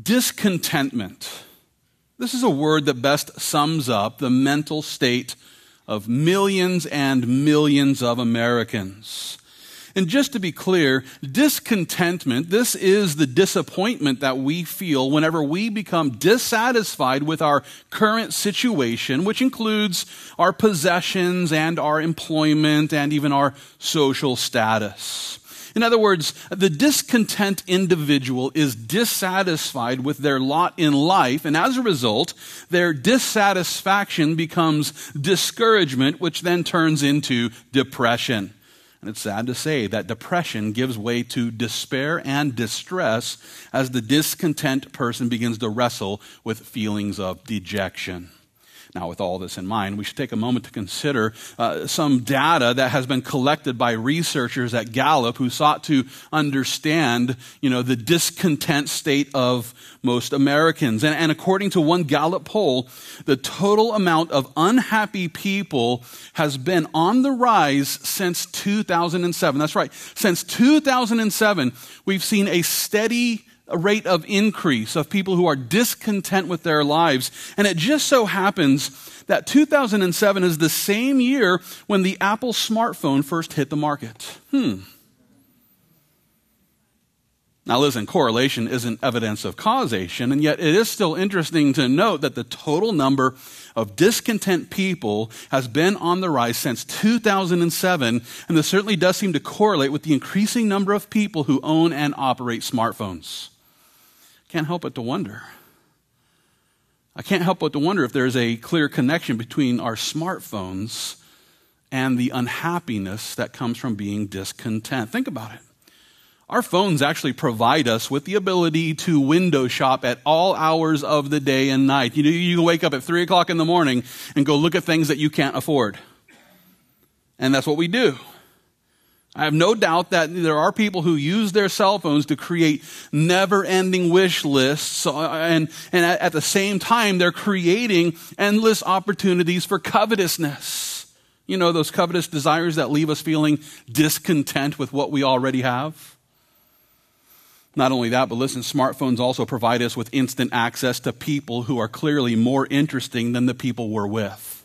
Discontentment. This is a word that best sums up the mental state of millions and millions of Americans. And just to be clear, discontentment, this is the disappointment that we feel whenever we become dissatisfied with our current situation, which includes our possessions and our employment and even our social status. In other words, the discontent individual is dissatisfied with their lot in life, and as a result, their dissatisfaction becomes discouragement, which then turns into depression. And it's sad to say that depression gives way to despair and distress as the discontent person begins to wrestle with feelings of dejection. Now, with all this in mind, we should take a moment to consider uh, some data that has been collected by researchers at Gallup who sought to understand, you know, the discontent state of most Americans. And, and according to one Gallup poll, the total amount of unhappy people has been on the rise since 2007. That's right. Since 2007, we've seen a steady rate of increase of people who are discontent with their lives. And it just so happens that 2007 is the same year when the Apple smartphone first hit the market. Hmm. Now, listen, correlation isn't evidence of causation, and yet it is still interesting to note that the total number of discontent people has been on the rise since 2007, and this certainly does seem to correlate with the increasing number of people who own and operate smartphones. Can't help but to wonder. I can't help but to wonder if there's a clear connection between our smartphones and the unhappiness that comes from being discontent. Think about it. Our phones actually provide us with the ability to window shop at all hours of the day and night. You know, you wake up at three o'clock in the morning and go look at things that you can't afford. And that's what we do. I have no doubt that there are people who use their cell phones to create never ending wish lists. Uh, and, and at the same time, they're creating endless opportunities for covetousness. You know, those covetous desires that leave us feeling discontent with what we already have. Not only that, but listen, smartphones also provide us with instant access to people who are clearly more interesting than the people we're with.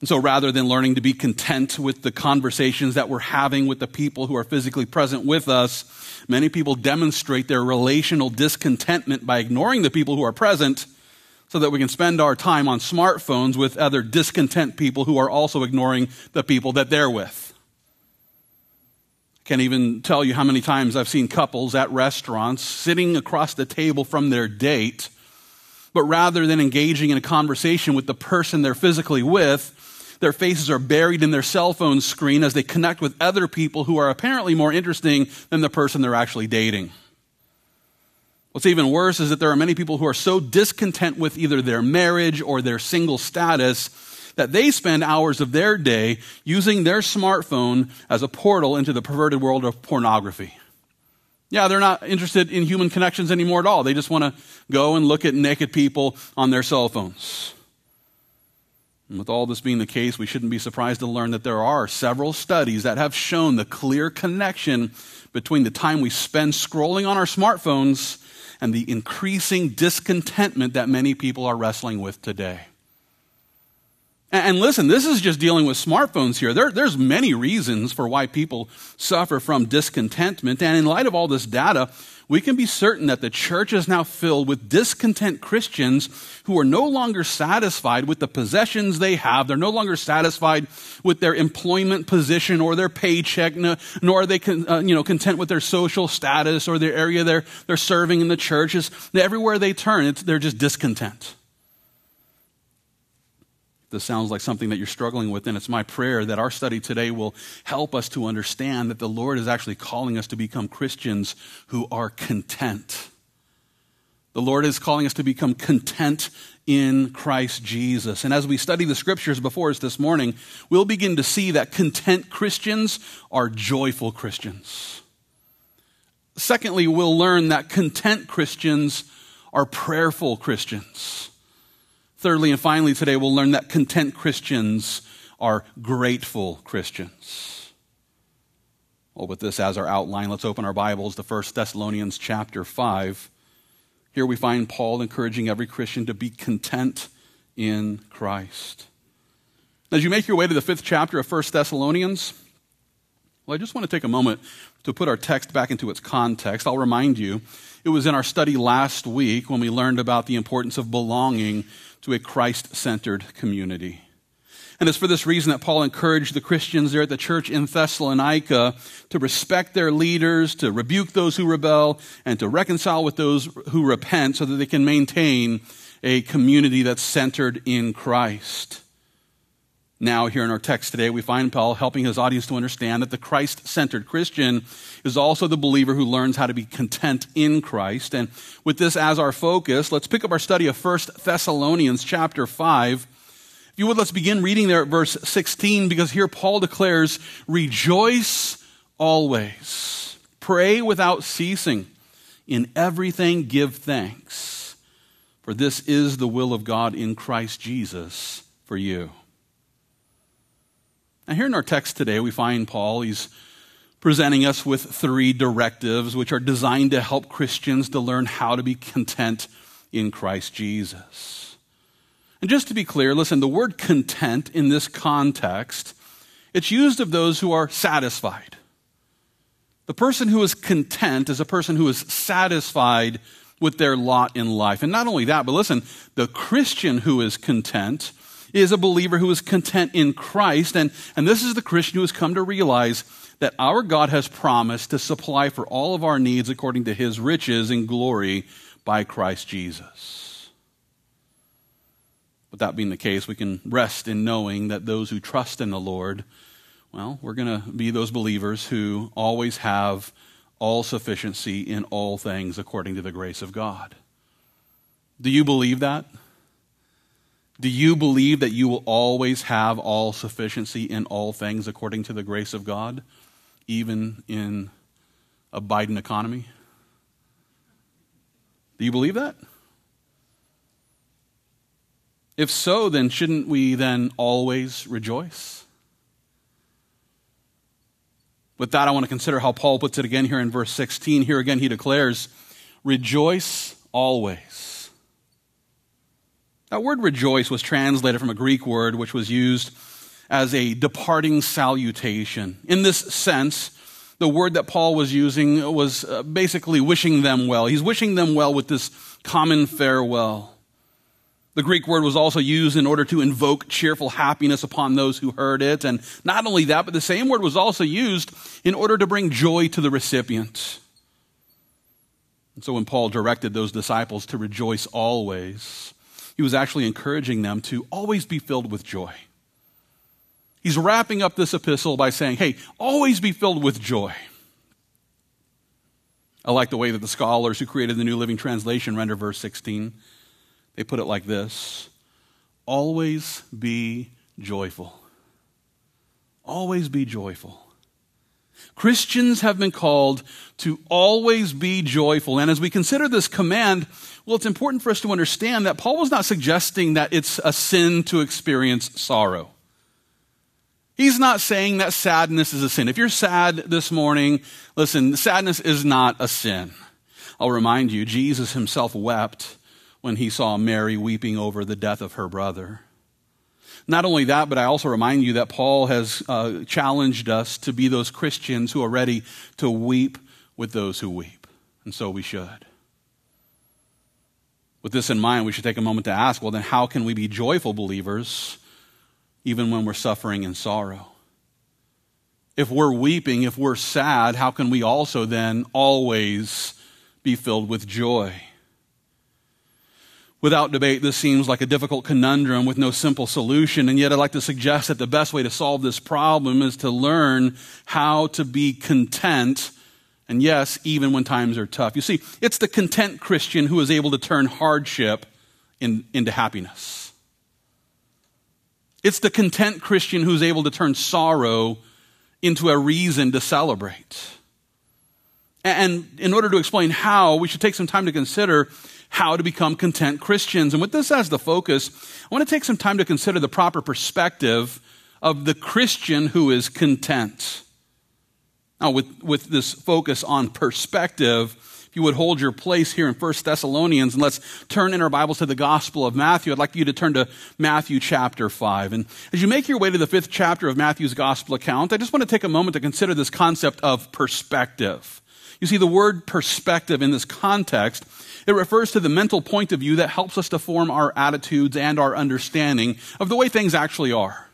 And so rather than learning to be content with the conversations that we're having with the people who are physically present with us, many people demonstrate their relational discontentment by ignoring the people who are present so that we can spend our time on smartphones with other discontent people who are also ignoring the people that they're with. Can't even tell you how many times I've seen couples at restaurants sitting across the table from their date, but rather than engaging in a conversation with the person they're physically with, their faces are buried in their cell phone screen as they connect with other people who are apparently more interesting than the person they're actually dating. What's even worse is that there are many people who are so discontent with either their marriage or their single status that they spend hours of their day using their smartphone as a portal into the perverted world of pornography. Yeah, they're not interested in human connections anymore at all. They just want to go and look at naked people on their cell phones. And with all this being the case, we shouldn't be surprised to learn that there are several studies that have shown the clear connection between the time we spend scrolling on our smartphones and the increasing discontentment that many people are wrestling with today. And listen, this is just dealing with smartphones here. There, there's many reasons for why people suffer from discontentment. And in light of all this data, we can be certain that the church is now filled with discontent Christians who are no longer satisfied with the possessions they have. They're no longer satisfied with their employment position or their paycheck, nor are they con, uh, you know, content with their social status or their area they're, they're serving in the churches. Everywhere they turn, they're just discontent this sounds like something that you're struggling with, and it's my prayer that our study today will help us to understand that the Lord is actually calling us to become Christians who are content. The Lord is calling us to become content in Christ Jesus. And as we study the scriptures before us this morning, we'll begin to see that content Christians are joyful Christians. Secondly, we'll learn that content Christians are prayerful Christians. Thirdly and finally, today we'll learn that content Christians are grateful Christians. Well, with this as our outline, let's open our Bibles to 1 Thessalonians chapter 5. Here we find Paul encouraging every Christian to be content in Christ. As you make your way to the fifth chapter of 1 Thessalonians, well, I just want to take a moment to put our text back into its context. I'll remind you, it was in our study last week when we learned about the importance of belonging to a Christ centered community. And it's for this reason that Paul encouraged the Christians there at the church in Thessalonica to respect their leaders, to rebuke those who rebel, and to reconcile with those who repent so that they can maintain a community that's centered in Christ. Now, here in our text today, we find Paul helping his audience to understand that the Christ centered Christian is also the believer who learns how to be content in Christ. And with this as our focus, let's pick up our study of 1 Thessalonians chapter 5. If you would, let's begin reading there at verse 16 because here Paul declares, Rejoice always, pray without ceasing, in everything give thanks, for this is the will of God in Christ Jesus for you. Now, here in our text today, we find Paul, he's presenting us with three directives which are designed to help Christians to learn how to be content in Christ Jesus. And just to be clear, listen, the word content in this context, it's used of those who are satisfied. The person who is content is a person who is satisfied with their lot in life. And not only that, but listen, the Christian who is content is a believer who is content in Christ. And, and this is the Christian who has come to realize that our God has promised to supply for all of our needs according to his riches and glory by Christ Jesus. With that being the case, we can rest in knowing that those who trust in the Lord, well, we're going to be those believers who always have all sufficiency in all things according to the grace of God. Do you believe that? Do you believe that you will always have all sufficiency in all things according to the grace of God, even in a Biden economy? Do you believe that? If so, then shouldn't we then always rejoice? With that, I want to consider how Paul puts it again here in verse 16. Here again, he declares, Rejoice always. That word rejoice was translated from a Greek word which was used as a departing salutation. In this sense, the word that Paul was using was uh, basically wishing them well. He's wishing them well with this common farewell. The Greek word was also used in order to invoke cheerful happiness upon those who heard it. And not only that, but the same word was also used in order to bring joy to the recipient. And so when Paul directed those disciples to rejoice always, he was actually encouraging them to always be filled with joy. He's wrapping up this epistle by saying, hey, always be filled with joy. I like the way that the scholars who created the New Living Translation render verse 16. They put it like this Always be joyful. Always be joyful. Christians have been called to always be joyful. And as we consider this command, well, it's important for us to understand that Paul was not suggesting that it's a sin to experience sorrow. He's not saying that sadness is a sin. If you're sad this morning, listen, sadness is not a sin. I'll remind you, Jesus himself wept when he saw Mary weeping over the death of her brother. Not only that, but I also remind you that Paul has uh, challenged us to be those Christians who are ready to weep with those who weep. And so we should. With this in mind, we should take a moment to ask well, then, how can we be joyful believers even when we're suffering in sorrow? If we're weeping, if we're sad, how can we also then always be filled with joy? Without debate, this seems like a difficult conundrum with no simple solution, and yet I'd like to suggest that the best way to solve this problem is to learn how to be content, and yes, even when times are tough. You see, it's the content Christian who is able to turn hardship in, into happiness. It's the content Christian who's able to turn sorrow into a reason to celebrate. And in order to explain how, we should take some time to consider how to become content Christians. And with this as the focus, I want to take some time to consider the proper perspective of the Christian who is content. Now, with, with this focus on perspective, if you would hold your place here in 1 Thessalonians and let's turn in our Bibles to the Gospel of Matthew, I'd like you to turn to Matthew chapter 5. And as you make your way to the fifth chapter of Matthew's Gospel account, I just want to take a moment to consider this concept of perspective. You see, the word perspective in this context, it refers to the mental point of view that helps us to form our attitudes and our understanding of the way things actually are.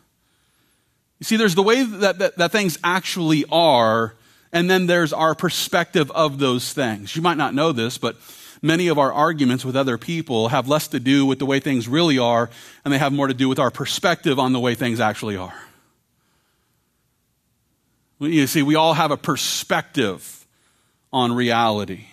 You see, there's the way that, that, that things actually are, and then there's our perspective of those things. You might not know this, but many of our arguments with other people have less to do with the way things really are, and they have more to do with our perspective on the way things actually are. You see, we all have a perspective on reality.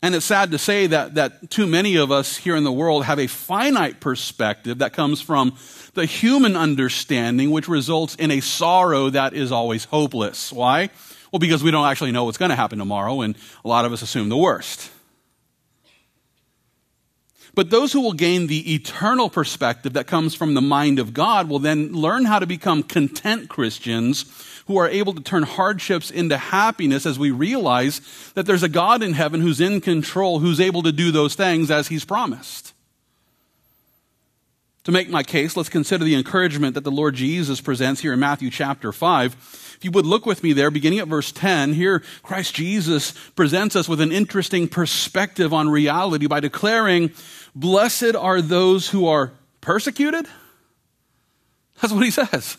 And it's sad to say that, that too many of us here in the world have a finite perspective that comes from the human understanding, which results in a sorrow that is always hopeless. Why? Well, because we don't actually know what's going to happen tomorrow, and a lot of us assume the worst. But those who will gain the eternal perspective that comes from the mind of God will then learn how to become content Christians who are able to turn hardships into happiness as we realize that there's a God in heaven who's in control, who's able to do those things as he's promised. To make my case, let's consider the encouragement that the Lord Jesus presents here in Matthew chapter 5. If you would look with me there, beginning at verse 10, here Christ Jesus presents us with an interesting perspective on reality by declaring, Blessed are those who are persecuted. That's what he says.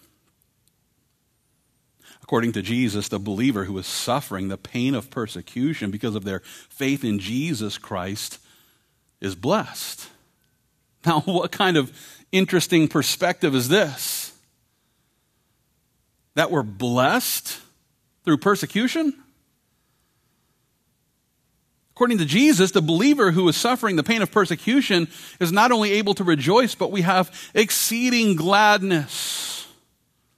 According to Jesus, the believer who is suffering the pain of persecution because of their faith in Jesus Christ is blessed. Now, what kind of interesting perspective is this? That we're blessed through persecution? According to Jesus, the believer who is suffering the pain of persecution is not only able to rejoice, but we have exceeding gladness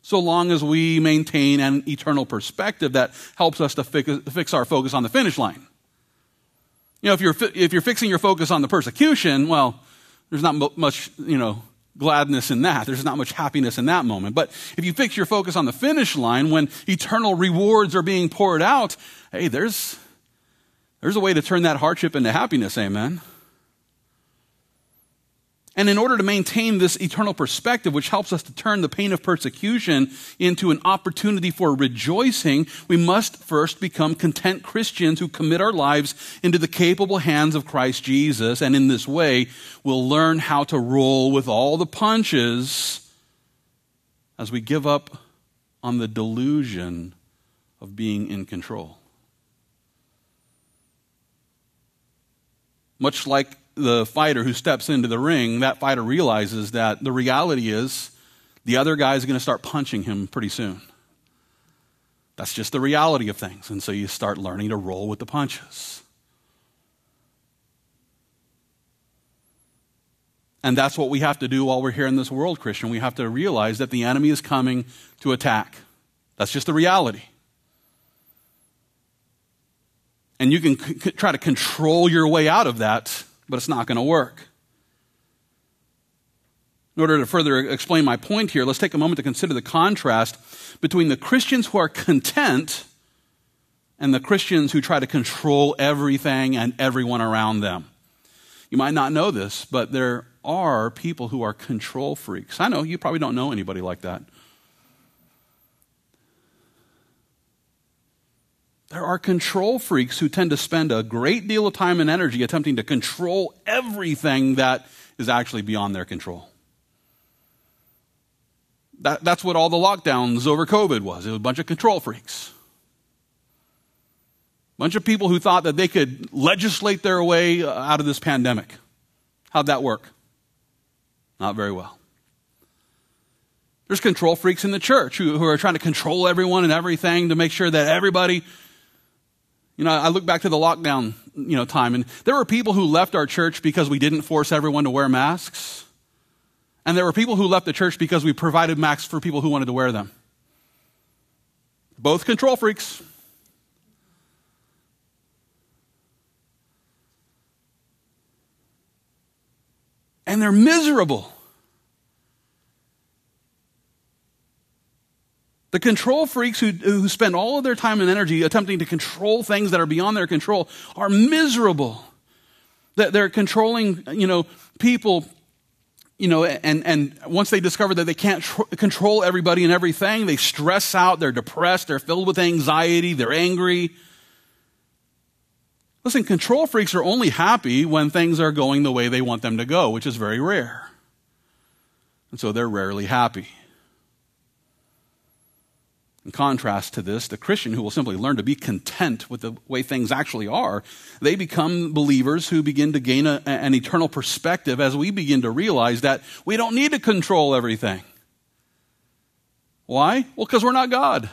so long as we maintain an eternal perspective that helps us to fix our focus on the finish line. You know, if you're, if you're fixing your focus on the persecution, well, there's not much, you know, gladness in that. There's not much happiness in that moment. But if you fix your focus on the finish line when eternal rewards are being poured out, hey, there's, there's a way to turn that hardship into happiness, amen. And in order to maintain this eternal perspective, which helps us to turn the pain of persecution into an opportunity for rejoicing, we must first become content Christians who commit our lives into the capable hands of Christ Jesus. And in this way, we'll learn how to roll with all the punches as we give up on the delusion of being in control. Much like the fighter who steps into the ring, that fighter realizes that the reality is the other guy is going to start punching him pretty soon. That's just the reality of things. And so you start learning to roll with the punches. And that's what we have to do while we're here in this world, Christian. We have to realize that the enemy is coming to attack. That's just the reality. And you can c- try to control your way out of that but it's not going to work. In order to further explain my point here, let's take a moment to consider the contrast between the Christians who are content and the Christians who try to control everything and everyone around them. You might not know this, but there are people who are control freaks. I know you probably don't know anybody like that. There are control freaks who tend to spend a great deal of time and energy attempting to control everything that is actually beyond their control. That, that's what all the lockdowns over COVID was. It was a bunch of control freaks. A bunch of people who thought that they could legislate their way uh, out of this pandemic. How'd that work? Not very well. There's control freaks in the church who, who are trying to control everyone and everything to make sure that everybody you know, I look back to the lockdown, you know, time, and there were people who left our church because we didn't force everyone to wear masks. And there were people who left the church because we provided masks for people who wanted to wear them. Both control freaks. And they're miserable. The control freaks who, who spend all of their time and energy attempting to control things that are beyond their control are miserable. That they're controlling, you know, people, you know, and, and once they discover that they can't tr- control everybody and everything, they stress out, they're depressed, they're filled with anxiety, they're angry. Listen, control freaks are only happy when things are going the way they want them to go, which is very rare. And so they're rarely happy. In contrast to this, the Christian who will simply learn to be content with the way things actually are, they become believers who begin to gain a, an eternal perspective as we begin to realize that we don't need to control everything. Why? Well, because we're not God.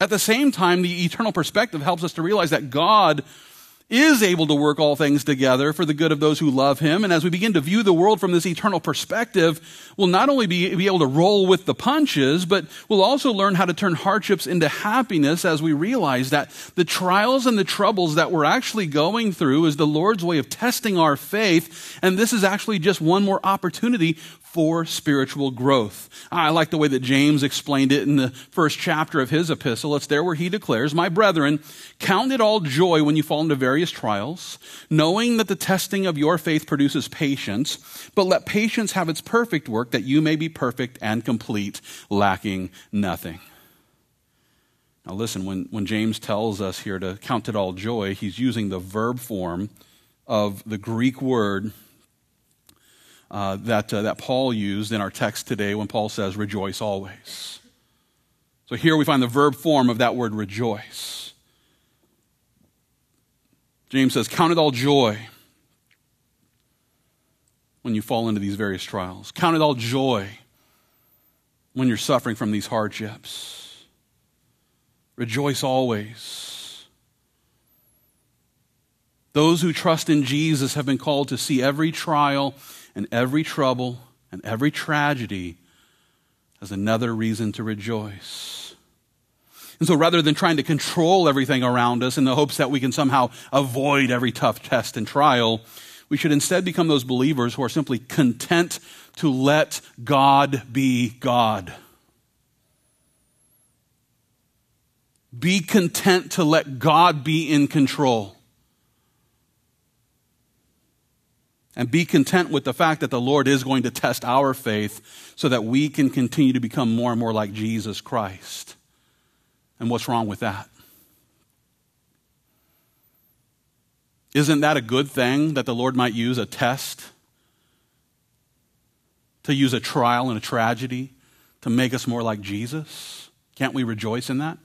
At the same time, the eternal perspective helps us to realize that God is able to work all things together for the good of those who love him. And as we begin to view the world from this eternal perspective, we'll not only be, be able to roll with the punches, but we'll also learn how to turn hardships into happiness as we realize that the trials and the troubles that we're actually going through is the Lord's way of testing our faith. And this is actually just one more opportunity for spiritual growth. I like the way that James explained it in the first chapter of his epistle. It's there where he declares, My brethren, count it all joy when you fall into various trials, knowing that the testing of your faith produces patience, but let patience have its perfect work, that you may be perfect and complete, lacking nothing. Now, listen, when, when James tells us here to count it all joy, he's using the verb form of the Greek word uh, that, uh, that Paul used in our text today when Paul says, rejoice always. So here we find the verb form of that word rejoice. James says, Count it all joy when you fall into these various trials. Count it all joy when you're suffering from these hardships. Rejoice always. Those who trust in Jesus have been called to see every trial and every trouble and every tragedy as another reason to rejoice. And so rather than trying to control everything around us in the hopes that we can somehow avoid every tough test and trial, we should instead become those believers who are simply content to let God be God. Be content to let God be in control. And be content with the fact that the Lord is going to test our faith so that we can continue to become more and more like Jesus Christ. And what's wrong with that? Isn't that a good thing that the Lord might use a test, to use a trial and a tragedy to make us more like Jesus? Can't we rejoice in that?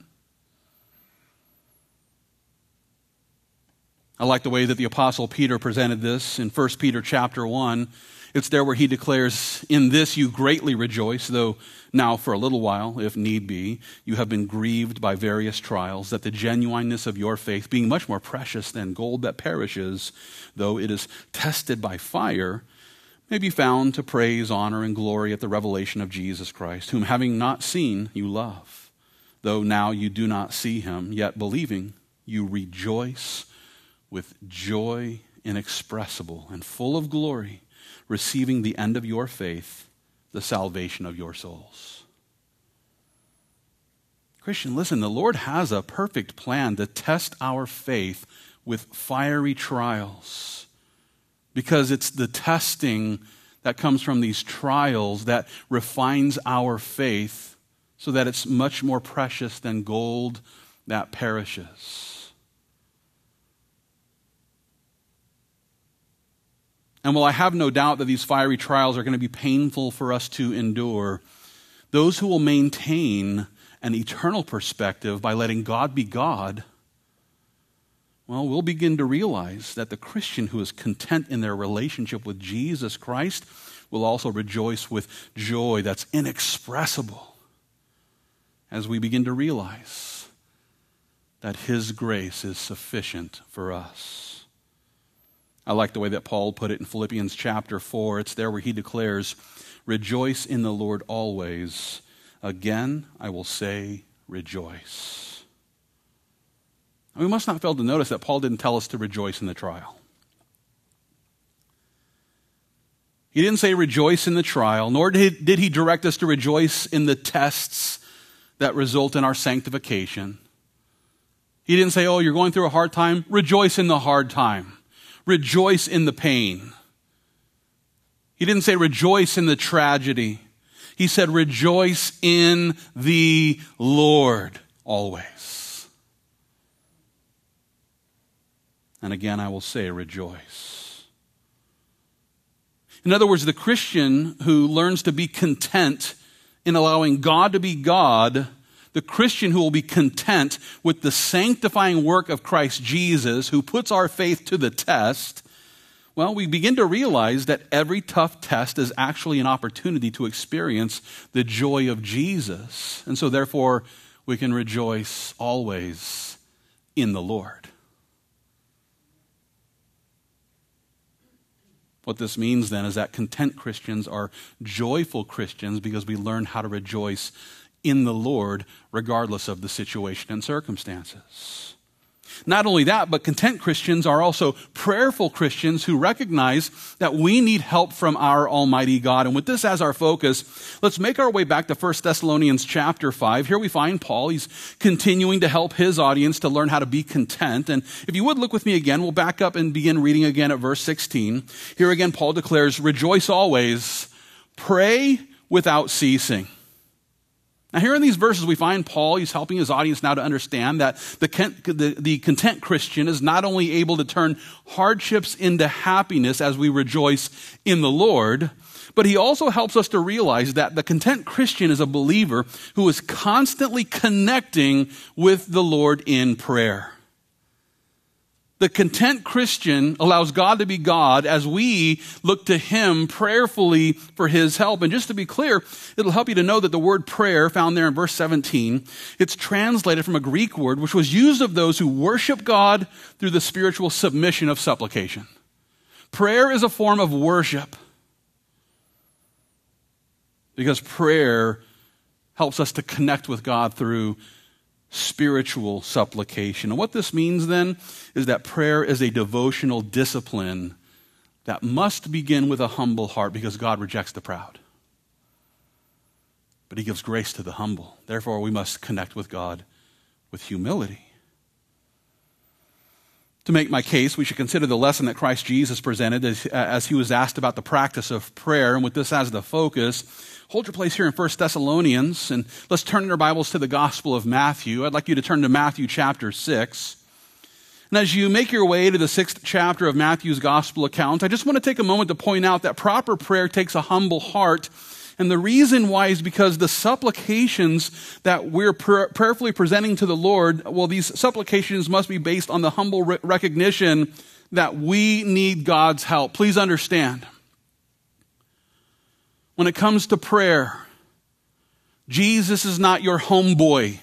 I like the way that the apostle Peter presented this in 1 Peter chapter 1. It's there where he declares, In this you greatly rejoice, though now for a little while, if need be, you have been grieved by various trials, that the genuineness of your faith, being much more precious than gold that perishes, though it is tested by fire, may be found to praise, honor, and glory at the revelation of Jesus Christ, whom having not seen, you love. Though now you do not see him, yet believing, you rejoice with joy inexpressible and full of glory, receiving the end of your faith, the salvation of your souls. Christian, listen, the Lord has a perfect plan to test our faith with fiery trials because it's the testing that comes from these trials that refines our faith so that it's much more precious than gold that perishes. And while I have no doubt that these fiery trials are going to be painful for us to endure, those who will maintain an eternal perspective by letting God be God, well, we'll begin to realize that the Christian who is content in their relationship with Jesus Christ will also rejoice with joy that's inexpressible as we begin to realize that His grace is sufficient for us. I like the way that Paul put it in Philippians chapter 4. It's there where he declares, Rejoice in the Lord always. Again, I will say, Rejoice. And we must not fail to notice that Paul didn't tell us to rejoice in the trial. He didn't say rejoice in the trial, nor did, did he direct us to rejoice in the tests that result in our sanctification. He didn't say, oh, you're going through a hard time, rejoice in the hard time rejoice in the pain. He didn't say rejoice in the tragedy. He said rejoice in the Lord always. And again, I will say rejoice. In other words, the Christian who learns to be content in allowing God to be God the Christian who will be content with the sanctifying work of Christ Jesus, who puts our faith to the test, well, we begin to realize that every tough test is actually an opportunity to experience the joy of Jesus. And so, therefore, we can rejoice always in the Lord. What this means then is that content Christians are joyful Christians because we learn how to rejoice in the Lord, regardless of the situation and circumstances. Not only that, but content Christians are also prayerful Christians who recognize that we need help from our Almighty God. And with this as our focus, let's make our way back to 1 Thessalonians chapter 5. Here we find Paul. He's continuing to help his audience to learn how to be content. And if you would look with me again, we'll back up and begin reading again at verse 16. Here again, Paul declares, Rejoice always, pray without ceasing. Now, here in these verses, we find Paul, he's helping his audience now to understand that the, the, the, content Christian is not only able to turn hardships into happiness as we rejoice in the Lord, but he also helps us to realize that the content Christian is a believer who is constantly connecting with the Lord in prayer. The content Christian allows God to be God as we look to Him prayerfully for His help. And just to be clear, it'll help you to know that the word prayer found there in verse 17, it's translated from a Greek word which was used of those who worship God through the spiritual submission of supplication. Prayer is a form of worship because prayer helps us to connect with God through spiritual supplication. And what this means then is that prayer is a devotional discipline that must begin with a humble heart because God rejects the proud. But He gives grace to the humble. Therefore, we must connect with God with humility. To make my case, we should consider the lesson that Christ Jesus presented as, as he was asked about the practice of prayer. And with this as the focus, hold your place here in 1 Thessalonians and let's turn in our Bibles to the Gospel of Matthew. I'd like you to turn to Matthew chapter 6. And as you make your way to the sixth chapter of Matthew's Gospel account, I just want to take a moment to point out that proper prayer takes a humble heart. And the reason why is because the supplications that we're prayerfully presenting to the Lord, well, these supplications must be based on the humble re- recognition that we need God's help. Please understand when it comes to prayer, Jesus is not your homeboy.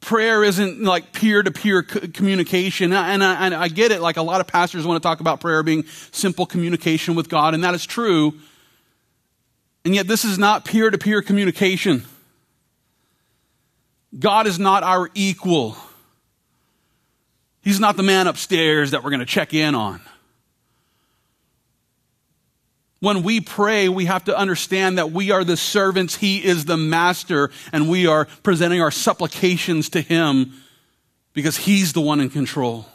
Prayer isn't like peer to peer communication. And I, and I get it, like a lot of pastors want to talk about prayer being simple communication with God, and that is true. And yet, this is not peer to peer communication. God is not our equal. He's not the man upstairs that we're going to check in on. When we pray, we have to understand that we are the servants, He is the master, and we are presenting our supplications to Him because He's the one in control.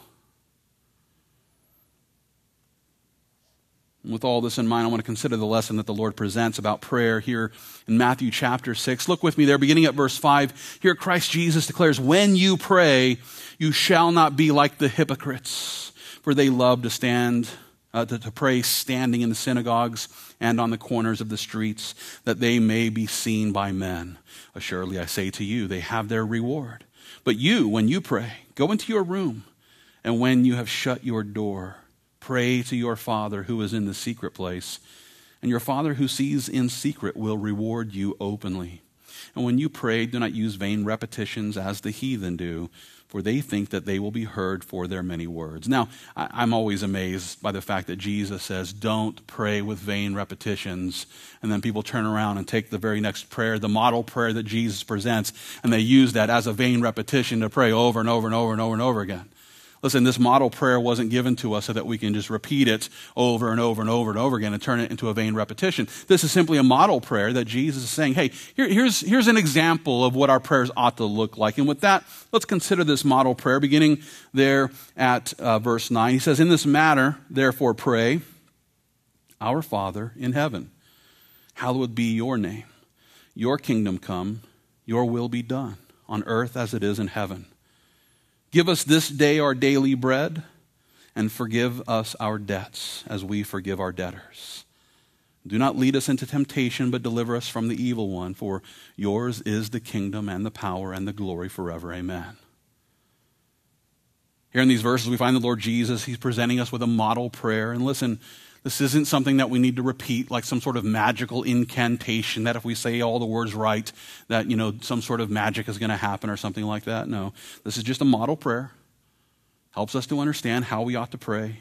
with all this in mind, I want to consider the lesson that the Lord presents about prayer here in Matthew chapter 6. Look with me there, beginning at verse 5. Here, Christ Jesus declares, When you pray, you shall not be like the hypocrites, for they love to stand uh, to, to pray standing in the synagogues and on the corners of the streets, that they may be seen by men. Assuredly, I say to you, they have their reward. But you, when you pray, go into your room, and when you have shut your door, pray to your Father who is in the secret place, and your Father who sees in secret will reward you openly. And when you pray, do not use vain repetitions as the heathen do, for they think that they will be heard for their many words. Now, I'm always amazed by the fact that Jesus says, don't pray with vain repetitions. And then people turn around and take the very next prayer, the model prayer that Jesus presents, and they use that as a vain repetition to pray over and over and over and over and over again. Listen, this model prayer wasn't given to us so that we can just repeat it over and over and over and over again and turn it into a vain repetition. This is simply a model prayer that Jesus is saying, hey, here, here's, here's an example of what our prayers ought to look like. And with that, let's consider this model prayer beginning there at uh, verse 9. He says, In this matter, therefore, pray, Our Father in heaven, hallowed be your name. Your kingdom come, your will be done on earth as it is in heaven. Give us this day our daily bread, and forgive us our debts as we forgive our debtors. Do not lead us into temptation, but deliver us from the evil one, for yours is the kingdom and the power and the glory forever. Amen. Here in these verses, we find the Lord Jesus. He's presenting us with a model prayer. And listen, this isn't something that we need to repeat like some sort of magical incantation that if we say all the words right, that, you know, some sort of magic is going to happen or something like that. No. This is just a model prayer. Helps us to understand how we ought to pray.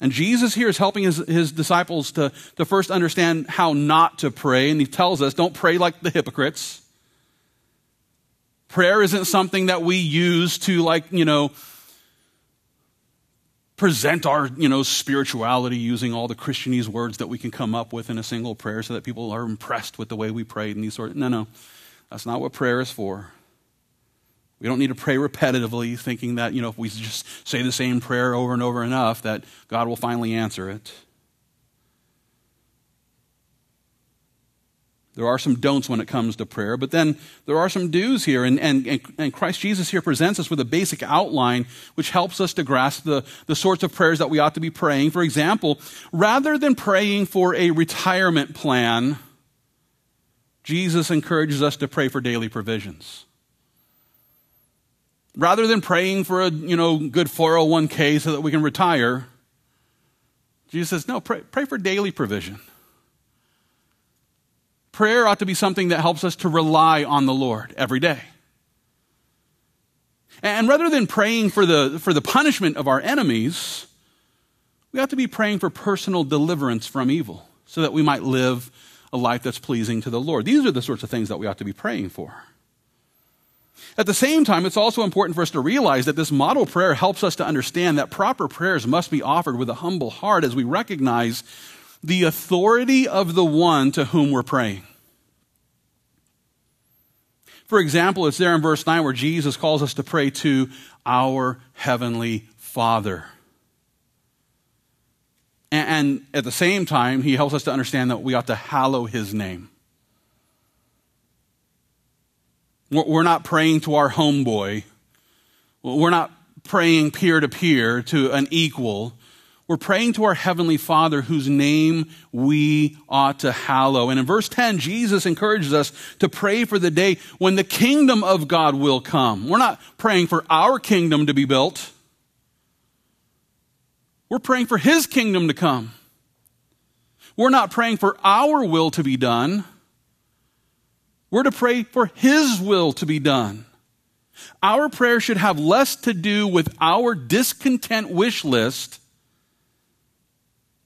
And Jesus here is helping his, his disciples to, to first understand how not to pray. And he tells us, don't pray like the hypocrites. Prayer isn't something that we use to, like, you know, present our, you know, spirituality using all the Christianese words that we can come up with in a single prayer so that people are impressed with the way we prayed and these sort of, no, no. That's not what prayer is for. We don't need to pray repetitively thinking that, you know, if we just say the same prayer over and over enough that God will finally answer it. There are some don'ts when it comes to prayer, but then there are some do's here. And, and, and Christ Jesus here presents us with a basic outline which helps us to grasp the, the sorts of prayers that we ought to be praying. For example, rather than praying for a retirement plan, Jesus encourages us to pray for daily provisions. Rather than praying for a you know, good 401k so that we can retire, Jesus says, no, pray, pray for daily provision. Prayer ought to be something that helps us to rely on the Lord every day. And rather than praying for the, for the punishment of our enemies, we ought to be praying for personal deliverance from evil so that we might live a life that's pleasing to the Lord. These are the sorts of things that we ought to be praying for. At the same time, it's also important for us to realize that this model prayer helps us to understand that proper prayers must be offered with a humble heart as we recognize the authority of the one to whom we're praying. For example, it's there in verse 9 where Jesus calls us to pray to our Heavenly Father. And at the same time, he helps us to understand that we ought to hallow his name. We're not praying to our homeboy. We're not praying peer to peer to an equal. We're praying to our Heavenly Father whose name we ought to hallow. And in verse 10, Jesus encourages us to pray for the day when the kingdom of God will come. We're not praying for our kingdom to be built. We're praying for His kingdom to come. We're not praying for our will to be done. We're to pray for His will to be done. Our prayer should have less to do with our discontent wish list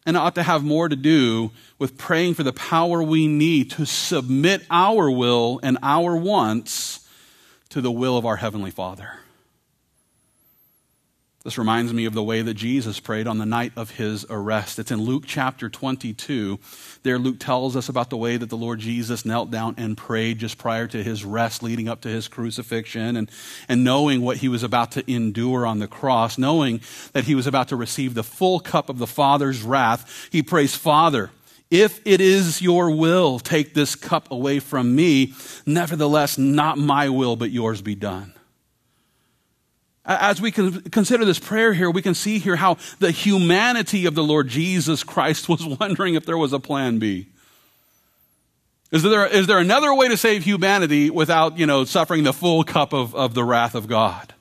and ought to have more to do with praying for the power we need to submit our will and our wants to the will of our Heavenly Father. This reminds me of the way that Jesus prayed on the night of his arrest. It's in Luke chapter 22. There, Luke tells us about the way that the Lord Jesus knelt down and prayed just prior to his rest, leading up to his crucifixion, and, and knowing what he was about to endure on the cross, knowing that he was about to receive the full cup of the Father's wrath. He prays, Father, if it is your will, take this cup away from me. Nevertheless, not my will, but yours be done. As we consider this prayer here, we can see here how the humanity of the Lord Jesus Christ was wondering if there was a plan B. Is there, is there another way to save humanity without, you know, suffering the full cup of, of the wrath of God?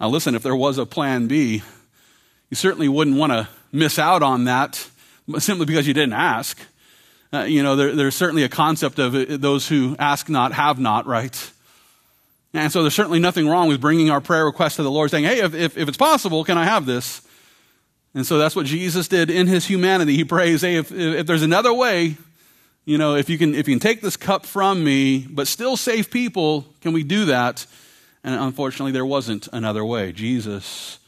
Now, listen, if there was a plan B, you certainly wouldn't want to miss out on that simply because you didn't ask. Uh, you know, there, there's certainly a concept of it, those who ask not have not, right? And so there's certainly nothing wrong with bringing our prayer request to the Lord, saying, hey, if, if, if it's possible, can I have this? And so that's what Jesus did in his humanity. He prays, hey, if, if there's another way, you know, if you, can, if you can take this cup from me, but still save people, can we do that? And unfortunately, there wasn't another way. Jesus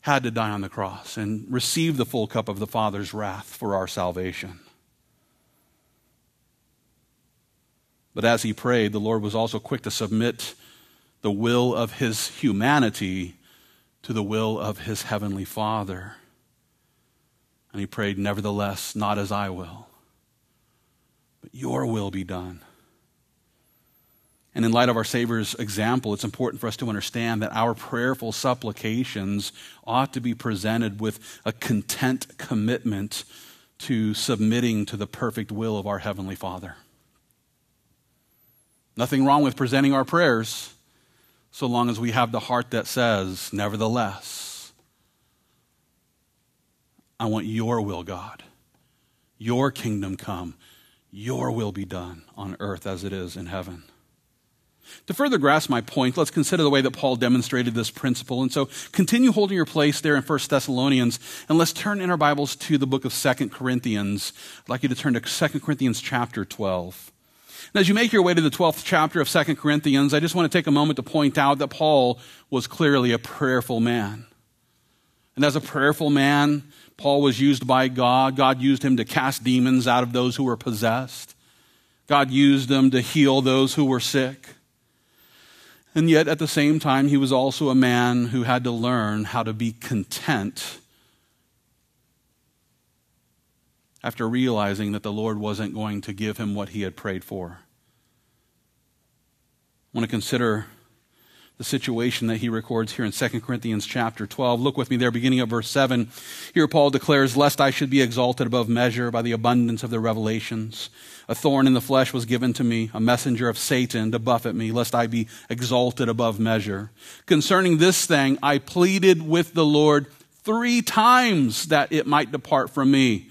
had to die on the cross and receive the full cup of the Father's wrath for our salvation. But as he prayed, the Lord was also quick to submit the will of his humanity to the will of his heavenly Father. And he prayed, Nevertheless, not as I will, but your will be done. And in light of our Savior's example, it's important for us to understand that our prayerful supplications ought to be presented with a content commitment to submitting to the perfect will of our Heavenly Father. Nothing wrong with presenting our prayers so long as we have the heart that says, Nevertheless, I want your will, God. Your kingdom come. Your will be done on earth as it is in heaven. To further grasp my point, let's consider the way that Paul demonstrated this principle. And so continue holding your place there in 1 Thessalonians, and let's turn in our Bibles to the book of 2 Corinthians. I'd like you to turn to 2 Corinthians chapter 12. As you make your way to the 12th chapter of 2 Corinthians, I just want to take a moment to point out that Paul was clearly a prayerful man. And as a prayerful man, Paul was used by God. God used him to cast demons out of those who were possessed. God used him to heal those who were sick. And yet, at the same time, he was also a man who had to learn how to be content after realizing that the Lord wasn't going to give him what he had prayed for. I want to consider the situation that he records here in 2 Corinthians chapter 12. Look with me there, beginning at verse 7. Here Paul declares, Lest I should be exalted above measure by the abundance of the revelations. A thorn in the flesh was given to me, a messenger of Satan to buffet me, lest I be exalted above measure. Concerning this thing, I pleaded with the Lord three times that it might depart from me.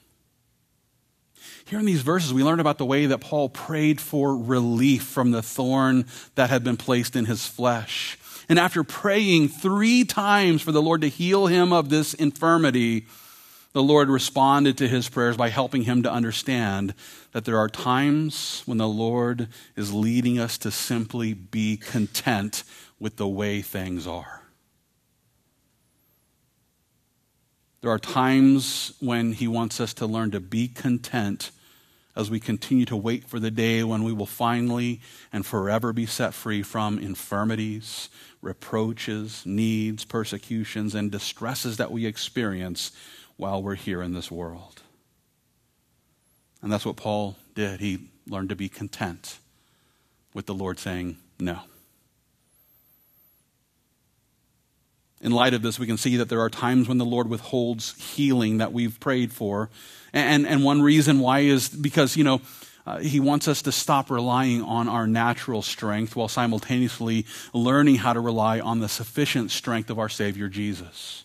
Here in these verses, we learn about the way that Paul prayed for relief from the thorn that had been placed in his flesh. And after praying three times for the Lord to heal him of this infirmity, the Lord responded to his prayers by helping him to understand that there are times when the Lord is leading us to simply be content with the way things are. There are times when he wants us to learn to be content as we continue to wait for the day when we will finally and forever be set free from infirmities, reproaches, needs, persecutions, and distresses that we experience while we're here in this world. And that's what Paul did. He learned to be content with the Lord saying no. In light of this, we can see that there are times when the Lord withholds healing that we've prayed for and, and one reason why is because, you know, uh, he wants us to stop relying on our natural strength while simultaneously learning how to rely on the sufficient strength of our Savior Jesus.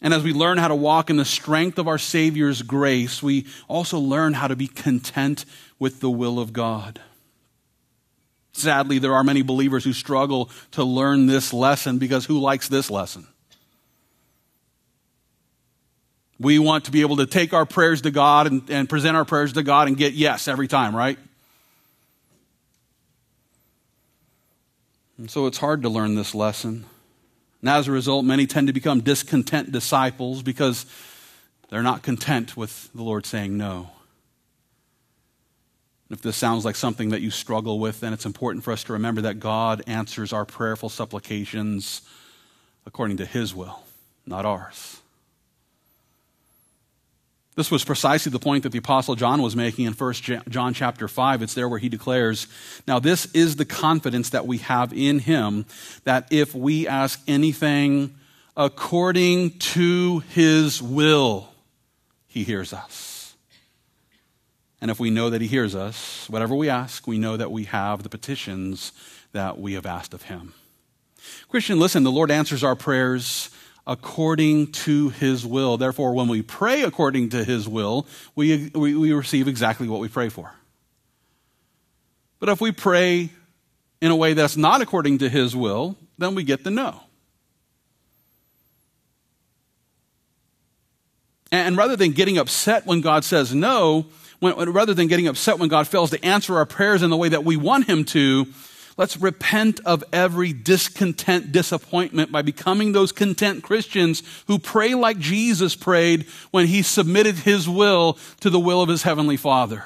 And as we learn how to walk in the strength of our Savior's grace, we also learn how to be content with the will of God. Sadly, there are many believers who struggle to learn this lesson because who likes this lesson? We want to be able to take our prayers to God and, and present our prayers to God and get yes every time, right? And so it's hard to learn this lesson. And as a result, many tend to become discontent disciples because they're not content with the Lord saying no. If this sounds like something that you struggle with, then it's important for us to remember that God answers our prayerful supplications according to His will, not ours. This was precisely the point that the apostle John was making in 1 John chapter 5. It's there where he declares, "Now this is the confidence that we have in him that if we ask anything according to his will, he hears us." And if we know that he hears us, whatever we ask, we know that we have the petitions that we have asked of him. Christian, listen, the Lord answers our prayers according to his will. Therefore, when we pray according to his will, we, we, we, receive exactly what we pray for. But if we pray in a way that's not according to his will, then we get the no. And rather than getting upset when God says no, when, rather than getting upset when God fails to answer our prayers in the way that we want him to, Let's repent of every discontent, disappointment by becoming those content Christians who pray like Jesus prayed when he submitted his will to the will of his heavenly Father.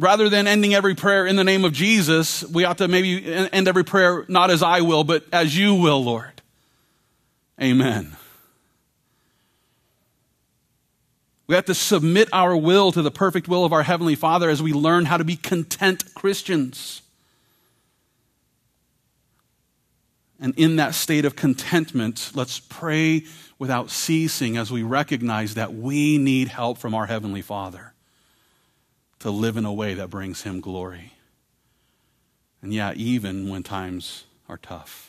Rather than ending every prayer in the name of Jesus, we ought to maybe end every prayer not as I will, but as you will, Lord. Amen. We have to submit our will to the perfect will of our Heavenly Father as we learn how to be content Christians. And in that state of contentment, let's pray without ceasing as we recognize that we need help from our Heavenly Father to live in a way that brings Him glory. And yeah, even when times are tough.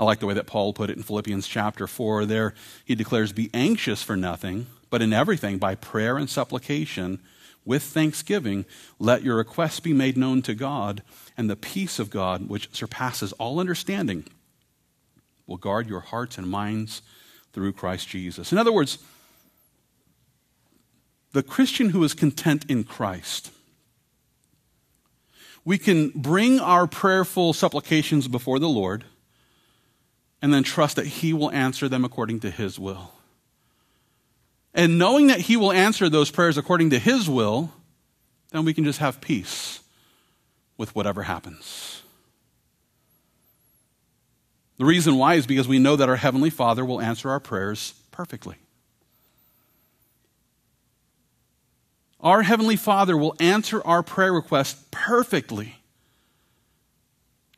I like the way that Paul put it in Philippians chapter 4. There he declares, Be anxious for nothing, but in everything, by prayer and supplication, with thanksgiving, let your requests be made known to God, and the peace of God, which surpasses all understanding, will guard your hearts and minds through Christ Jesus. In other words, the Christian who is content in Christ, we can bring our prayerful supplications before the Lord and then trust that He will answer them according to His will. And knowing that He will answer those prayers according to His will, then we can just have peace with whatever happens. The reason why is because we know that our Heavenly Father will answer our prayers perfectly. Our Heavenly Father will answer our prayer requests perfectly.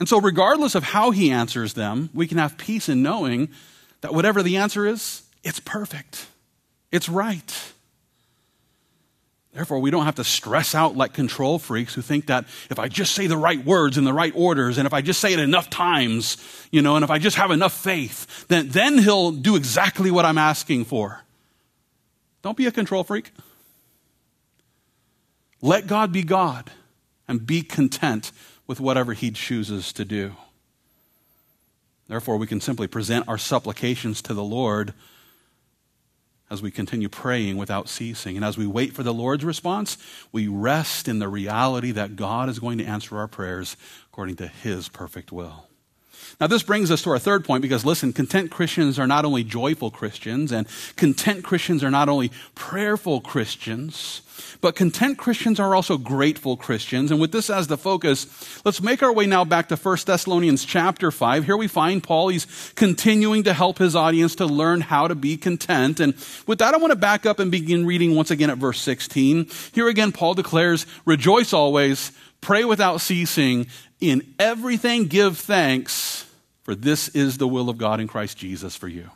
And so, regardless of how he answers them, we can have peace in knowing that whatever the answer is, it's perfect, it's right. Therefore, we don't have to stress out like control freaks who think that if I just say the right words in the right orders, and if I just say it enough times, you know, and if I just have enough faith, then, then he'll do exactly what I'm asking for. Don't be a control freak. Let God be God and be content with whatever he chooses to do. Therefore, we can simply present our supplications to the Lord as we continue praying without ceasing. And as we wait for the Lord's response, we rest in the reality that God is going to answer our prayers according to his perfect will. Now, this brings us to our third point because listen, content Christians are not only joyful Christians, and content Christians are not only prayerful Christians, but content Christians are also grateful Christians. And with this as the focus, let's make our way now back to 1 Thessalonians chapter 5. Here we find Paul, he's continuing to help his audience to learn how to be content. And with that, I want to back up and begin reading once again at verse 16. Here again, Paul declares, Rejoice always, pray without ceasing, in everything give thanks, for this is the will of God in Christ Jesus for you.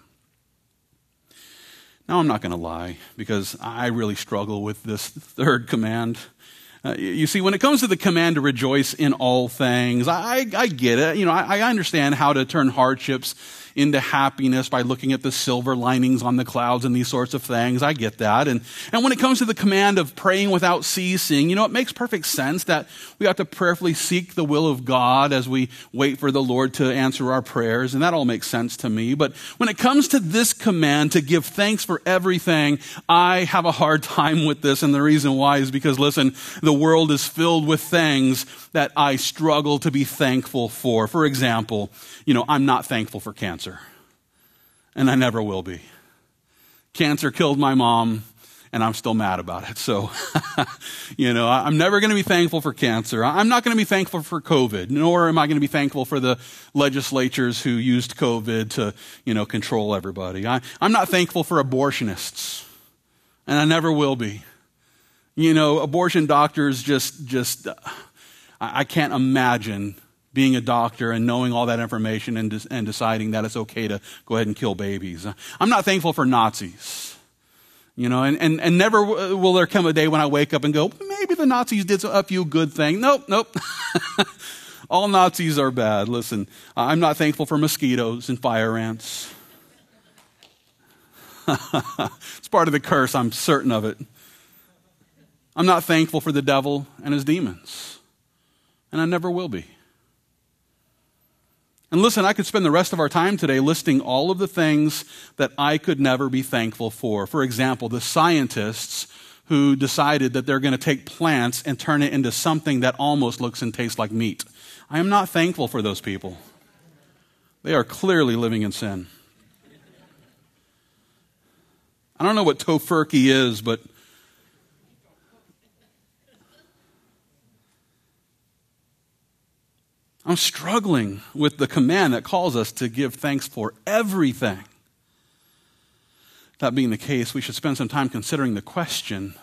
Now, I'm not going to lie because I really struggle with this third command. Uh, you see, when it comes to the command to rejoice in all things, I, I get it. You know, I, I understand how to turn hardships into happiness by looking at the silver linings on the clouds and these sorts of things. I get that. And, and when it comes to the command of praying without ceasing, you know, it makes perfect sense that we have to prayerfully seek the will of God as we wait for the Lord to answer our prayers. And that all makes sense to me. But when it comes to this command to give thanks for everything, I have a hard time with this. And the reason why is because, listen, the world is filled with things that I struggle to be thankful for. For example, you know, I'm not thankful for cancer, and I never will be. Cancer killed my mom, and I'm still mad about it. So, you know, I'm never going to be thankful for cancer. I'm not going to be thankful for COVID, nor am I going to be thankful for the legislatures who used COVID to, you know, control everybody. I, I'm not thankful for abortionists, and I never will be. You know, abortion doctors just, just, uh, I can't imagine being a doctor and knowing all that information and, de- and deciding that it's okay to go ahead and kill babies. I'm not thankful for Nazis. You know, and, and, and never will there come a day when I wake up and go, maybe the Nazis did a few good things. Nope, nope. All Nazis are bad. Listen, I'm not thankful for mosquitoes and fire ants. it's part of the curse, I'm certain of it. I'm not thankful for the devil and his demons, and I never will be. And listen, I could spend the rest of our time today listing all of the things that I could never be thankful for. For example, the scientists who decided that they're going to take plants and turn it into something that almost looks and tastes like meat. I am not thankful for those people. They are clearly living in sin. I don't know what Tofurky is, but I'm struggling with the command that calls us to give thanks for everything. That being the case, we should spend some time considering the question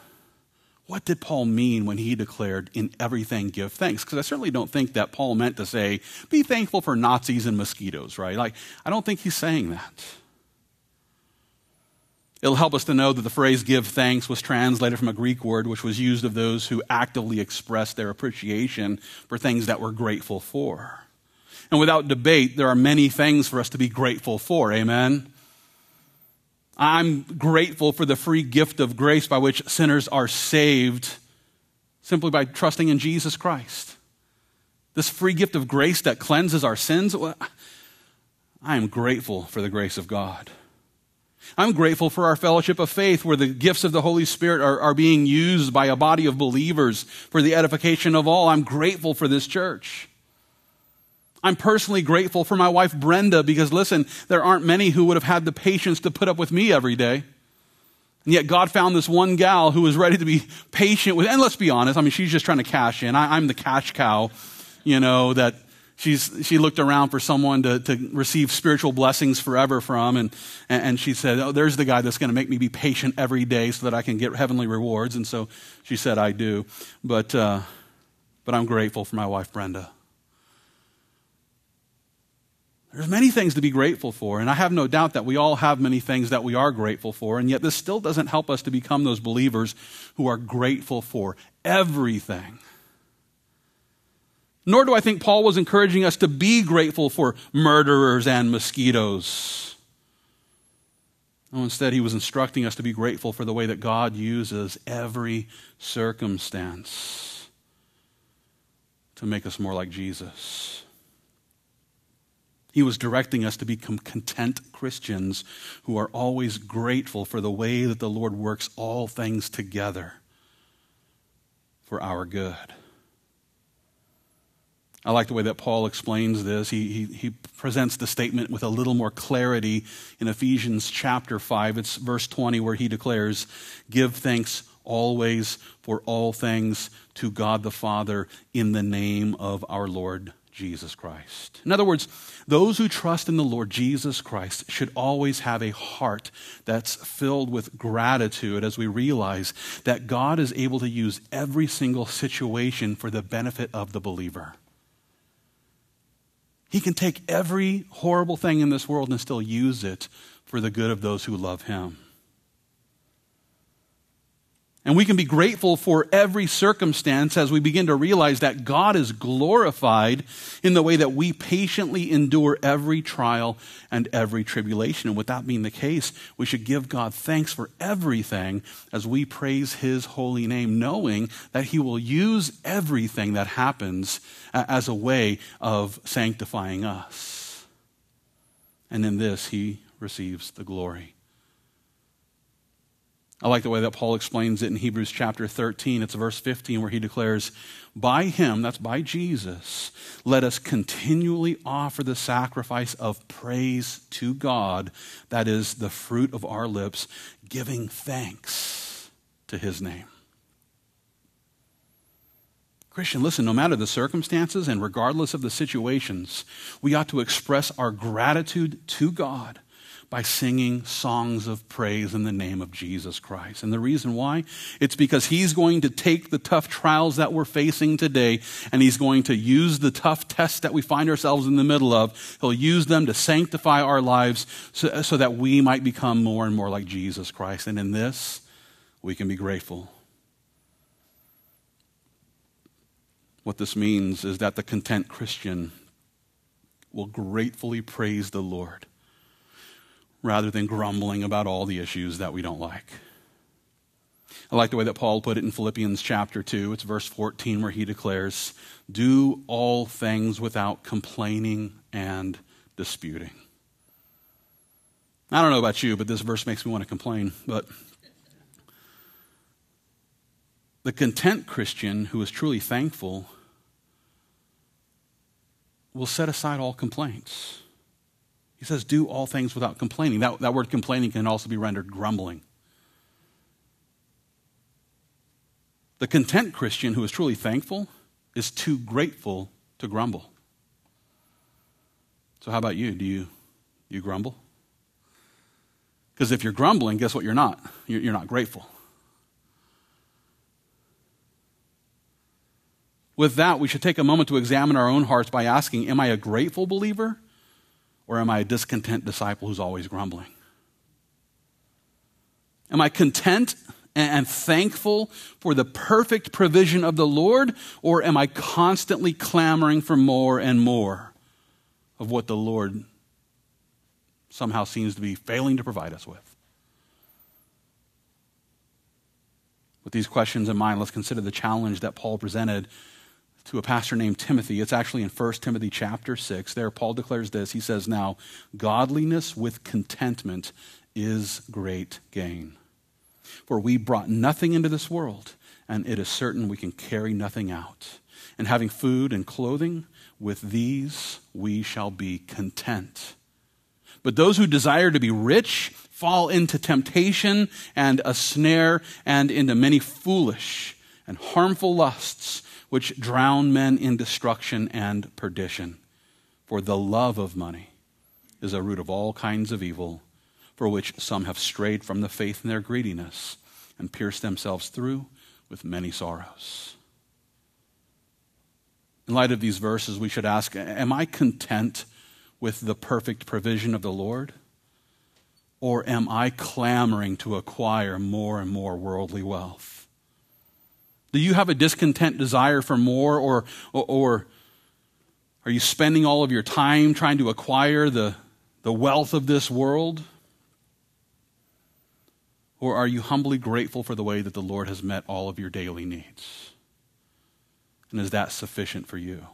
what did Paul mean when he declared, in everything give thanks? Because I certainly don't think that Paul meant to say, be thankful for Nazis and mosquitoes, right? Like, I don't think he's saying that. It'll help us to know that the phrase give thanks was translated from a Greek word which was used of those who actively expressed their appreciation for things that we're grateful for. And without debate, there are many things for us to be grateful for. Amen. I'm grateful for the free gift of grace by which sinners are saved simply by trusting in Jesus Christ. This free gift of grace that cleanses our sins. I am grateful for the grace of God. I'm grateful for our fellowship of faith where the gifts of the Holy Spirit are, are being used by a body of believers for the edification of all. I'm grateful for this church. I'm personally grateful for my wife Brenda because listen, there aren't many who would have had the patience to put up with me every day. And yet God found this one gal who was ready to be patient with, and let's be honest, I mean, she's just trying to cash in. I, I'm the cash cow, you know, that She's, she looked around for someone to, to receive spiritual blessings forever from, and, and she said, Oh, there's the guy that's going to make me be patient every day so that I can get heavenly rewards. And so she said, I do. But, uh, but I'm grateful for my wife, Brenda. There's many things to be grateful for, and I have no doubt that we all have many things that we are grateful for, and yet this still doesn't help us to become those believers who are grateful for everything. Nor do I think Paul was encouraging us to be grateful for murderers and mosquitoes. No, instead, he was instructing us to be grateful for the way that God uses every circumstance to make us more like Jesus. He was directing us to become content Christians who are always grateful for the way that the Lord works all things together for our good. I like the way that Paul explains this. He, he, he, presents the statement with a little more clarity in Ephesians chapter 5. It's verse 20 where he declares, Give thanks always for all things to God the Father in the name of our Lord Jesus Christ. In other words, those who trust in the Lord Jesus Christ should always have a heart that's filled with gratitude as we realize that God is able to use every single situation for the benefit of the believer. He can take every horrible thing in this world and still use it for the good of those who love Him. And we can be grateful for every circumstance as we begin to realize that God is glorified in the way that we patiently endure every trial and every tribulation. And with that being the case, we should give God thanks for everything as we praise His holy name, knowing that He will use everything that happens uh, as a way of sanctifying us. And in this, He receives the glory. I like the way that Paul explains it in Hebrews chapter 13. It's verse 15 where he declares, By him, that's by Jesus, let us continually offer the sacrifice of praise to God, that is the fruit of our lips, giving thanks to his name. Christian, listen, no matter the circumstances and regardless of the situations, we ought to express our gratitude to God by singing songs of praise in the name of Jesus Christ. And the reason why? It's because He's going to take the tough trials that we're facing today and He's going to use the tough tests that we find ourselves in the middle of. He'll use them to sanctify our lives so, so that we might become more and more like Jesus Christ. And in this, we can be grateful. What this means is that the content Christian will gratefully praise the Lord rather than grumbling about all the issues that we don't like. I like the way that Paul put it in Philippians chapter 2. It's verse 14 where he declares, Do all things without complaining and disputing. I don't know about you, but this verse makes me want to complain. But the content Christian who is truly thankful will set aside all complaints. He says, Do all things without complaining. That, that word complaining can also be rendered grumbling. The content Christian who is truly thankful is too grateful to grumble. So, how about you? Do you, you grumble? Because if you're grumbling, guess what you're not? You're, you're not grateful. With that, we should take a moment to examine our own hearts by asking Am I a grateful believer or am I a discontent disciple who's always grumbling? Am I content and thankful for the perfect provision of the Lord, or am I constantly clamoring for more and more of what the Lord somehow seems to be failing to provide us with? With these questions in mind, let's consider the challenge that Paul presented to a pastor named Timothy. It's actually in 1 Timothy chapter 6. There, Paul declares this. He says, Now, godliness with contentment is great gain. For we brought nothing into this world, and it is certain we can carry nothing out. And having food and clothing, with these we shall be content. But those who desire to be rich fall into temptation and a snare and into many foolish and harmful lusts which drown men in destruction and perdition. For the love of money is a root of all kinds of evil, for which some have strayed from the faith in their greediness and pierced themselves through with many sorrows. In light of these verses, we should ask Am I content with the perfect provision of the Lord? Or am I clamoring to acquire more and more worldly wealth? Do you have a discontent desire for more, or, or, or, are you spending all of your time trying to acquire the, the wealth of this world? Or are you humbly grateful for the way that the Lord has met all of your daily needs? And is that sufficient for you?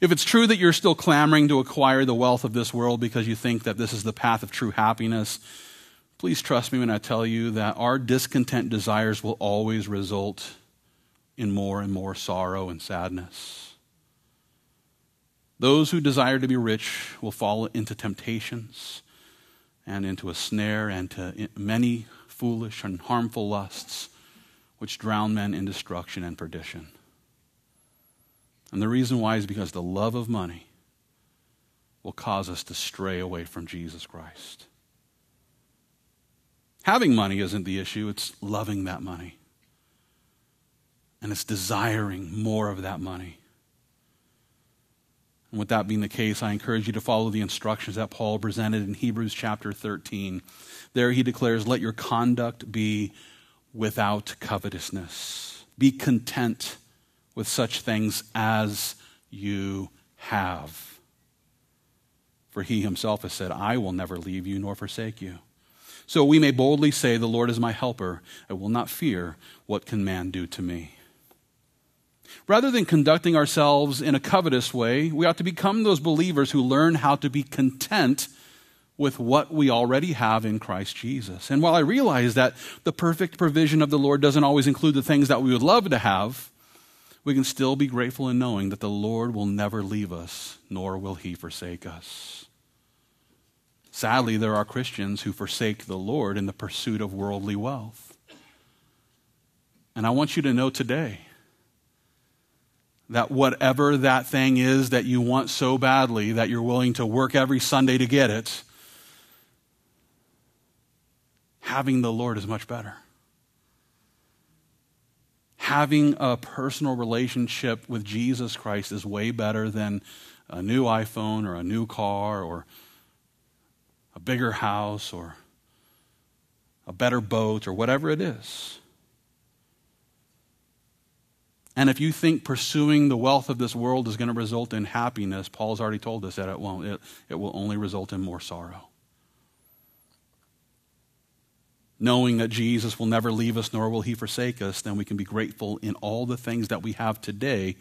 If it's true that you're still clamoring to acquire the wealth of this world because you think that this is the path of true happiness, Please trust me when I tell you that our discontent desires will always result in more and more sorrow and sadness. Those who desire to be rich will fall into temptations and into a snare and to many foolish and harmful lusts which drown men in destruction and perdition. And the reason why is because the love of money will cause us to stray away from Jesus Christ. Having money isn't the issue, it's loving that money. And it's desiring more of that money. And with that being the case, I encourage you to follow the instructions that Paul presented in Hebrews chapter 13. There he declares, Let your conduct be without covetousness. Be content with such things as you have. For he himself has said, I will never leave you nor forsake you. So we may boldly say, The Lord is my helper. I will not fear. What can man do to me? Rather than conducting ourselves in a covetous way, we ought to become those believers who learn how to be content with what we already have in Christ Jesus. And while I realize that the perfect provision of the Lord doesn't always include the things that we would love to have, we can still be grateful in knowing that the Lord will never leave us, nor will he forsake us. Sadly, there are Christians who forsake the Lord in the pursuit of worldly wealth. And I want you to know today that whatever that thing is that you want so badly that you're willing to work every Sunday to get it, having the Lord is much better. Having a personal relationship with Jesus Christ is way better than a new iPhone or a new car or a bigger house or a better boat or whatever it is. And if you think pursuing the wealth of this world is going to result in happiness, Paul's already told us that it won't. It, it will only result in more sorrow. Knowing that Jesus will never leave us nor will he forsake us, then we can be grateful in all the things that we have today.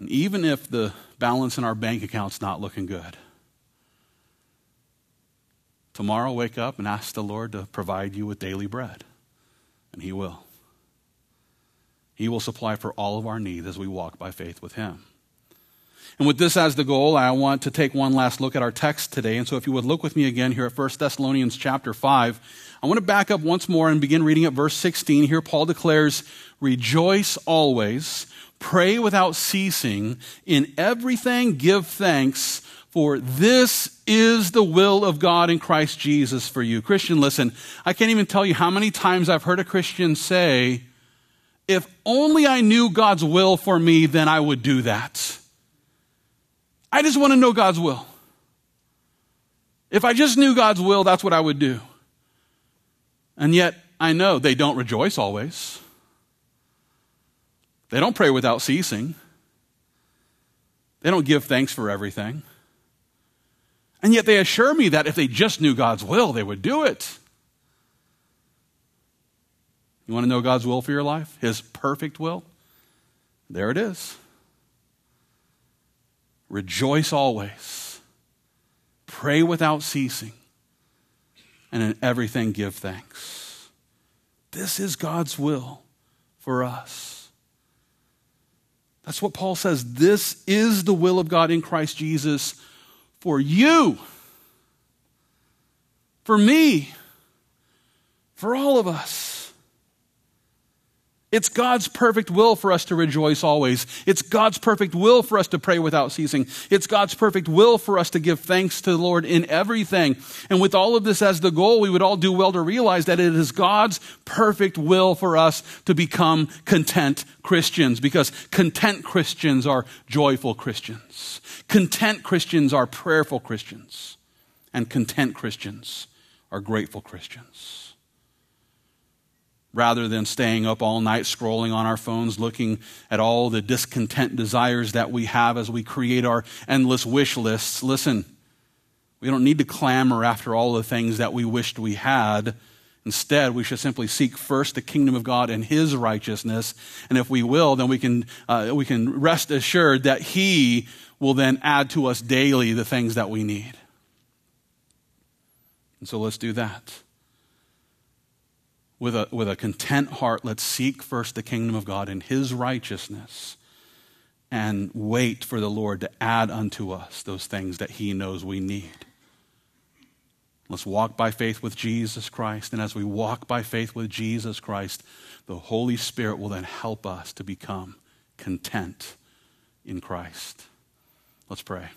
And even if the balance in our bank account's not looking good, tomorrow wake up and ask the Lord to provide you with daily bread, and he will. He will supply for all of our needs as we walk by faith with Him. And with this as the goal, I want to take one last look at our text today. And so if you would look with me again here at 1 Thessalonians chapter 5, I want to back up once more and begin reading at verse 16. Here Paul declares, Rejoice always, pray without ceasing, in everything give thanks, for this is the will of God in Christ Jesus for you. Christian, listen, I can't even tell you how many times I've heard a Christian say, if only I knew God's will for me, then I would do that. I just want to know God's will. If I just knew God's will, that's what I would do. And yet, I know they don't rejoice always. They don't pray without ceasing. They don't give thanks for everything. And yet, they assure me that if they just knew God's will, they would do it. You want to know God's will for your life? His perfect will? There it is. Rejoice always. Pray without ceasing. And in everything give thanks. This is God's will for us. That's what Paul says. This is the will of God in Christ Jesus for you, for me, for all of us. It's God's perfect will for us to rejoice always. It's God's perfect will for us to pray without ceasing. It's God's perfect will for us to give thanks to the Lord in everything. And with all of this as the goal, we would all do well to realize that it is God's perfect will for us to become content Christians because content Christians are joyful Christians. Content Christians are prayerful Christians. And content Christians are grateful Christians rather than staying up all night scrolling on our phones, looking at all the discontent desires that we have as we create our endless wish lists. Listen, we don't need to clamor after all the things that we wished we had. Instead, we should simply seek first the kingdom of God and His righteousness. And if we will, then we can, uh, we can rest assured that He will then add to us daily the things that we need. And so let's do that with a, with a content heart, let's seek first the kingdom of God and his righteousness and wait for the Lord to add unto us those things that he knows we need. Let's walk by faith with Jesus Christ. And as we walk by faith with Jesus Christ, the Holy Spirit will then help us to become content in Christ. Let's pray.